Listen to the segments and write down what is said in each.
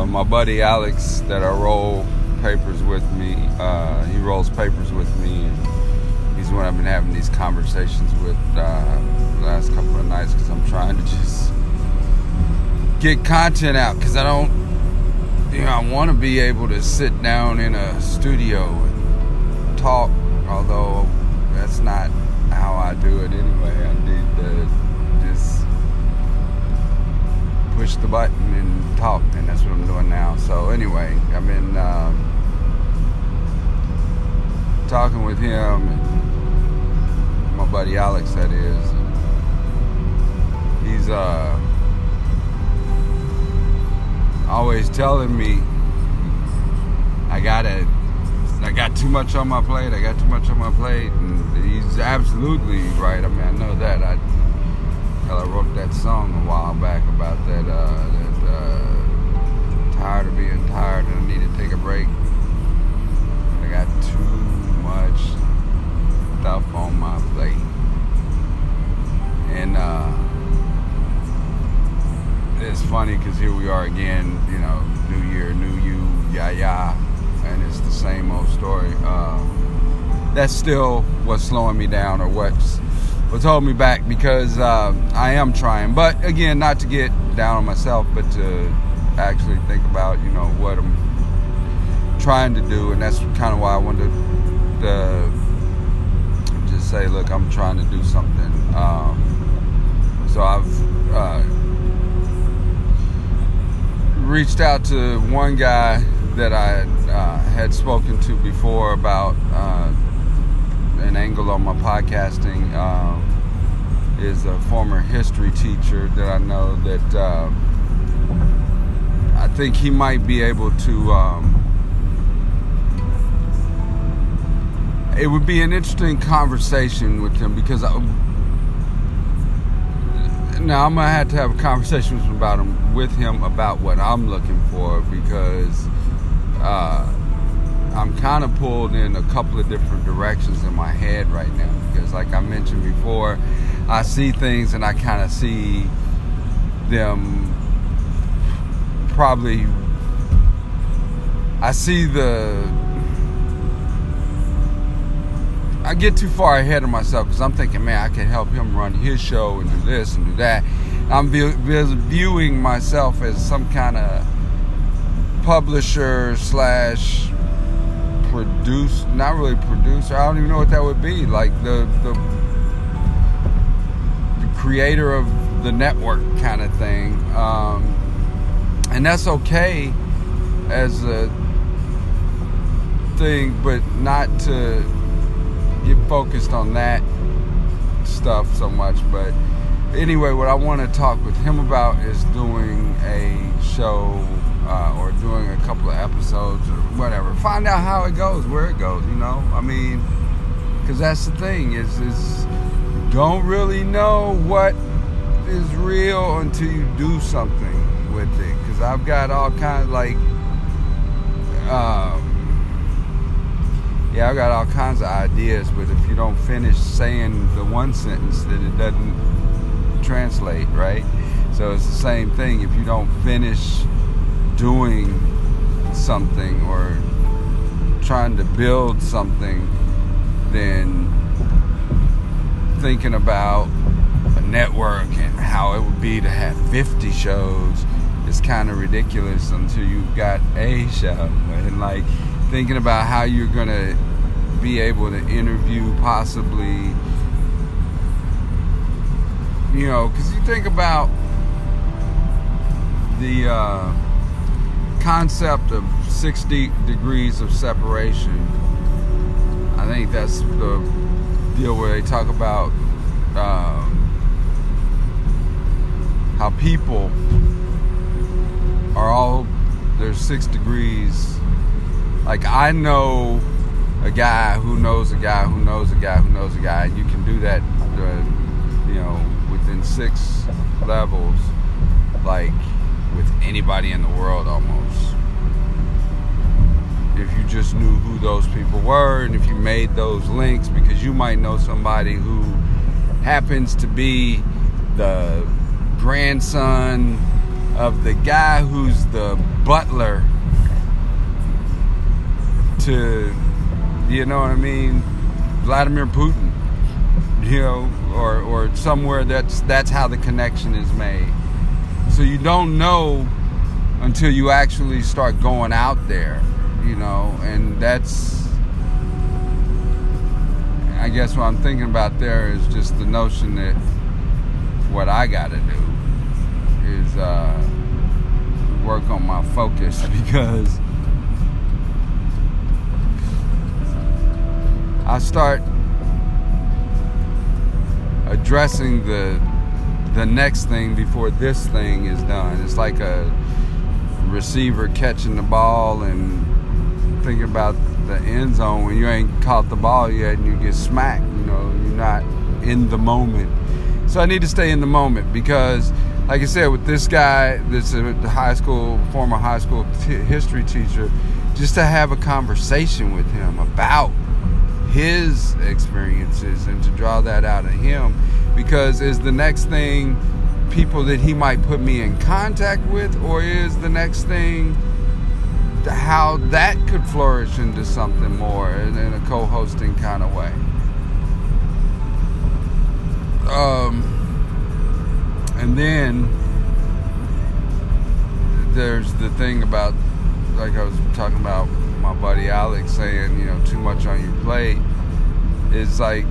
uh, my buddy Alex that I roll papers with me. Uh, he rolls papers with me, and he's one I've been having these conversations with uh, the last couple of nights because I'm trying to just get content out because I don't, you know, I want to be able to sit down in a studio and talk, although that's not how I do it anyway. I need to just push the button talk, and that's what I'm doing now. So anyway, I've been um, talking with him and my buddy Alex, that is. He's uh, always telling me I gotta, I got too much on my plate. I got too much on my plate, and he's absolutely right. I mean, I know that. I, I wrote that song a while back about that. Uh, that tired of being tired, and I need to take a break. I got too much stuff on my plate, and. Uh, it's funny because here we are again, you know, new year, new you, yeah, yeah, and it's the same old story. Uh, that's still what's slowing me down or what's what's holding me back because uh, I am trying. But again, not to get down on myself, but to actually think about, you know, what I'm trying to do, and that's kind of why I wanted to uh, just say, look, I'm trying to do something. Um, so I've. Uh, reached out to one guy that I uh, had spoken to before about uh, an angle on my podcasting. Um, is a former history teacher that I know that uh, think he might be able to. Um, it would be an interesting conversation with him because I, now I'm gonna have to have a conversation with him about him with him about what I'm looking for because uh, I'm kind of pulled in a couple of different directions in my head right now because, like I mentioned before, I see things and I kind of see them probably. I see the I get too far ahead of myself because I'm thinking, man, I can help him run his show and do this and do that. I'm viewing myself as some kind of publisher slash produce, not really producer. I don't even know what that would be. Like the the, the creator of the network kind of thing, um, and that's okay as a thing, but not to get focused on that stuff so much. But anyway, what I want to talk with him about is doing a show uh, or doing a couple of episodes or whatever. Find out how it goes, where it goes. You know, I mean, because that's the thing is is don't really know what is real until you do something with it. Because I've got all kinds like. Um, yeah, I've got all kinds of ideas, but if you don't finish saying the one sentence, then it doesn't translate, right? So it's the same thing. If you don't finish doing something or trying to build something, then thinking about a network and how it would be to have 50 shows is kind of ridiculous until you've got a show. And like, thinking about how you're to be able to interview possibly you know because you think about the uh, concept of 60 degrees of separation i think that's the deal where they talk about um, how people are all there's six degrees like I know a guy who knows a guy who knows a guy who knows a guy. You can do that, uh, you know, within six levels, like with anybody in the world almost. If you just knew who those people were and if you made those links, because you might know somebody who happens to be the grandson of the guy who's the butler to, you know what I mean, Vladimir Putin, you know, or or somewhere that's that's how the connection is made. So you don't know until you actually start going out there, you know, and that's I guess what I'm thinking about there is just the notion that what I got to do is uh, work on my focus because I start addressing the the next thing before this thing is done. It's like a receiver catching the ball and thinking about the end zone when you ain't caught the ball yet and you get smacked. You know, you're not in the moment. So I need to stay in the moment because, like I said, with this guy, this uh, high school, former high school t- history teacher, just to have a conversation with him about his experiences and to draw that out of him because is the next thing people that he might put me in contact with or is the next thing how that could flourish into something more in, in a co-hosting kind of way? Um, and then there's the thing about like I was talking about my buddy Alex saying, you know, too much on your plate. It's like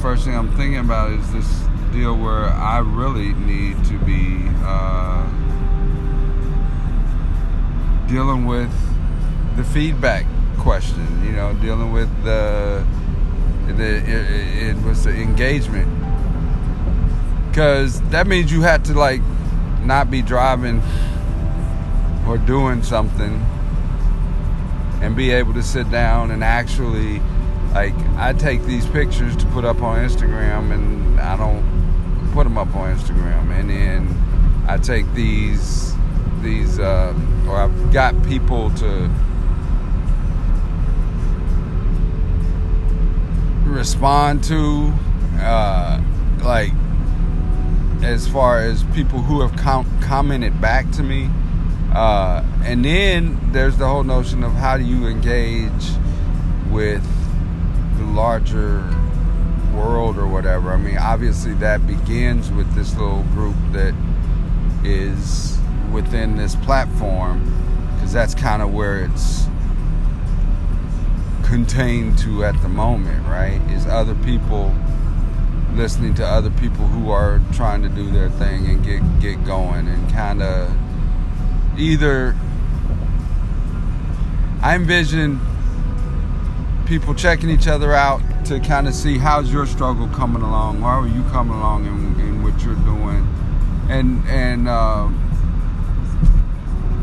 first thing I'm thinking about is this deal where I really need to be uh, dealing with the feedback question. You know, dealing with the the it, it was the engagement because that means you had to like not be driving or doing something and be able to sit down and actually like I take these pictures to put up on Instagram and I don't put them up on Instagram. And then I take these these uh, or I've got people to respond to uh, like as far as people who have com- commented back to me uh, and then there's the whole notion of how do you engage with the larger world or whatever. I mean, obviously that begins with this little group that is within this platform because that's kind of where it's contained to at the moment, right? Is other people listening to other people who are trying to do their thing and get get going and kind of either I envision people checking each other out to kind of see how's your struggle coming along, how are you coming along in what you're doing, and and uh,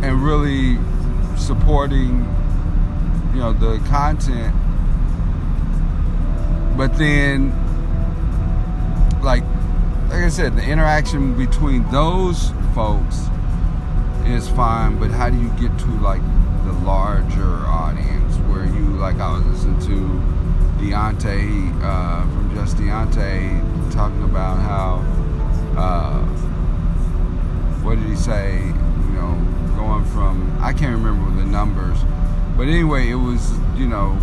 and really supporting you know the content, but then like like I said, the interaction between those folks is fine, but how do you get to like the larger audience where you like I was listening to Deontay uh, from Just Deontay talking about how uh, what did he say? You know, going from I can't remember the numbers, but anyway, it was you know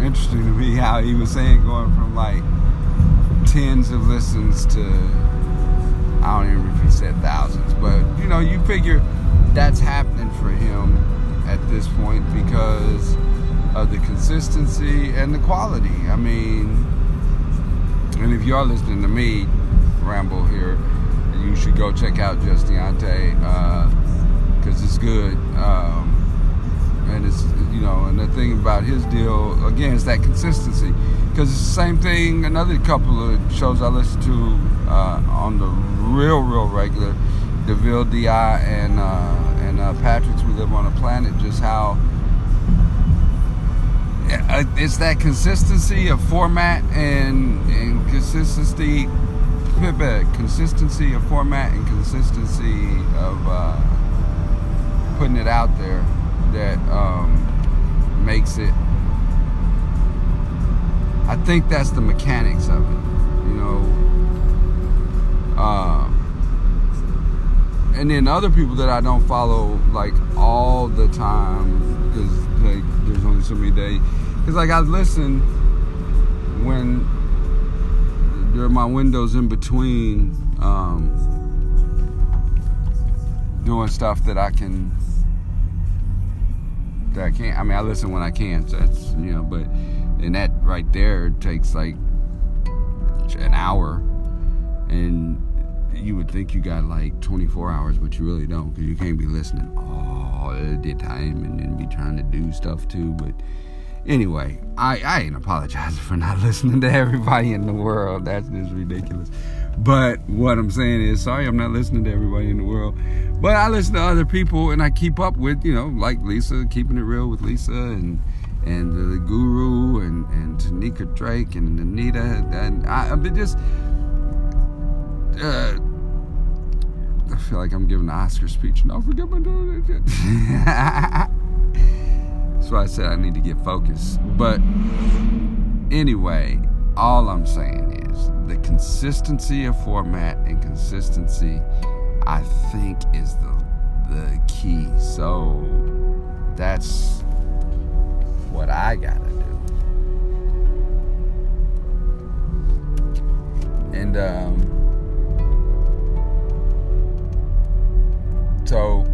interesting to me how he was saying going from like tens of listens to I don't even if he said thousands, but you know, you figure that's happening for him at this point because of the consistency and the quality. I mean, and if you are listening to me ramble here, you should go check out Just Deontay because uh, it's good. Um, and it's you know, and the thing about his deal again is that consistency because it's the same thing. Another couple of shows I listen to uh, on the real, real regular, Deville Di and uh, and uh, Patrick's We Live on a Planet. Just how it's that consistency of format and and consistency, consistency of format and consistency of uh, putting it out there that um, makes it. I think that's the mechanics of it, you know. Uh, and then other people that I don't follow like all the time because like there's only so many days. Because like I listen when there are my windows in between um, doing stuff that I can I can't. I mean, I listen when I can. So that's you know, but and that right there takes like an hour, and you would think you got like 24 hours, but you really don't because you can't be listening all the time and then be trying to do stuff too. But anyway, I, I ain't apologizing for not listening to everybody in the world. That's just ridiculous. But what I'm saying is, sorry, I'm not listening to everybody in the world. But I listen to other people and I keep up with, you know, like Lisa, keeping it real with Lisa and and the Guru and and Tanika Drake and Anita and I, been just. Uh, I feel like I'm giving an Oscar speech. No, forget my it. That's why I said I need to get focused. But anyway, all I'm saying is the consistency of format and consistency, I think, is the the key. So that's what I gotta do. And um, so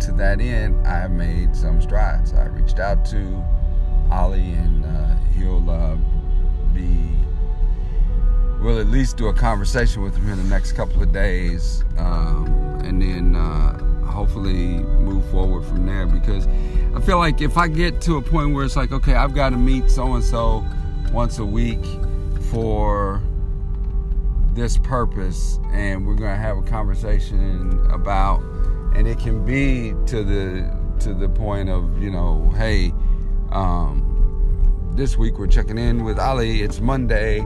to that end, I made some strides. I reached out to Ali, and uh, he'll uh, be. We'll at least do a conversation with him in the next couple of days, um, and then uh, hopefully move forward from there. Because I feel like if I get to a point where it's like, okay, I've got to meet so and so once a week for this purpose, and we're gonna have a conversation about and it can be to the to the point of you know hey um, this week we're checking in with ali it's monday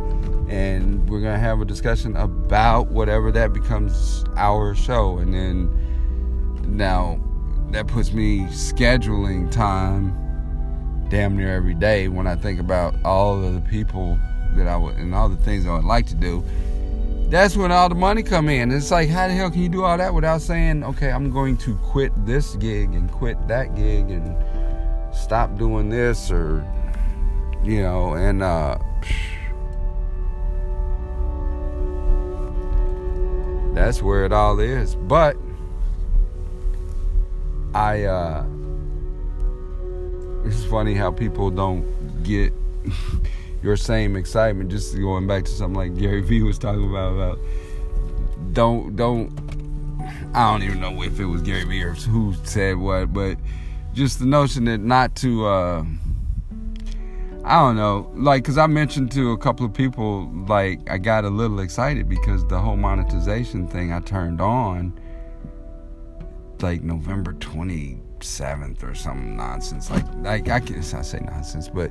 and we're gonna have a discussion about whatever that becomes our show and then now that puts me scheduling time damn near every day when i think about all of the people that i would and all the things i would like to do that's when all the money come in. It's like, how the hell can you do all that without saying, okay, I'm going to quit this gig and quit that gig and stop doing this or, you know, and uh, that's where it all is. But I, uh, it's funny how people don't get your same excitement. Just going back to something like Gary Vee was talking about about don't don't I don't even know if it was Gary Vee or who said what, but just the notion that not to uh I don't know, like cuz I mentioned to a couple of people like I got a little excited because the whole monetization thing I turned on like November 27th or some nonsense like like I can I say nonsense, but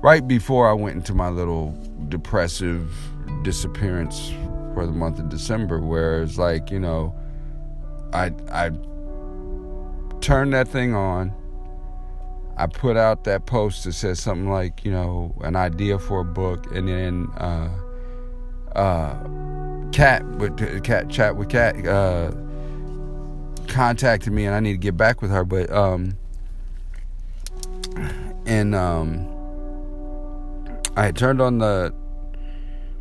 right before I went into my little depressive disappearance for the month of December, where it's like, you know, I I turned that thing on. I put out that post that says something like, you know, an idea for a book, and then uh, uh, Cat with Cat chat with Cat uh, contacted me, and I need to get back with her, but um, and um I turned on the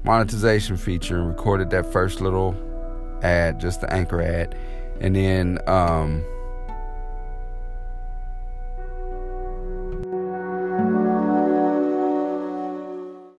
monetization feature and recorded that first little ad, just the anchor ad, and then um,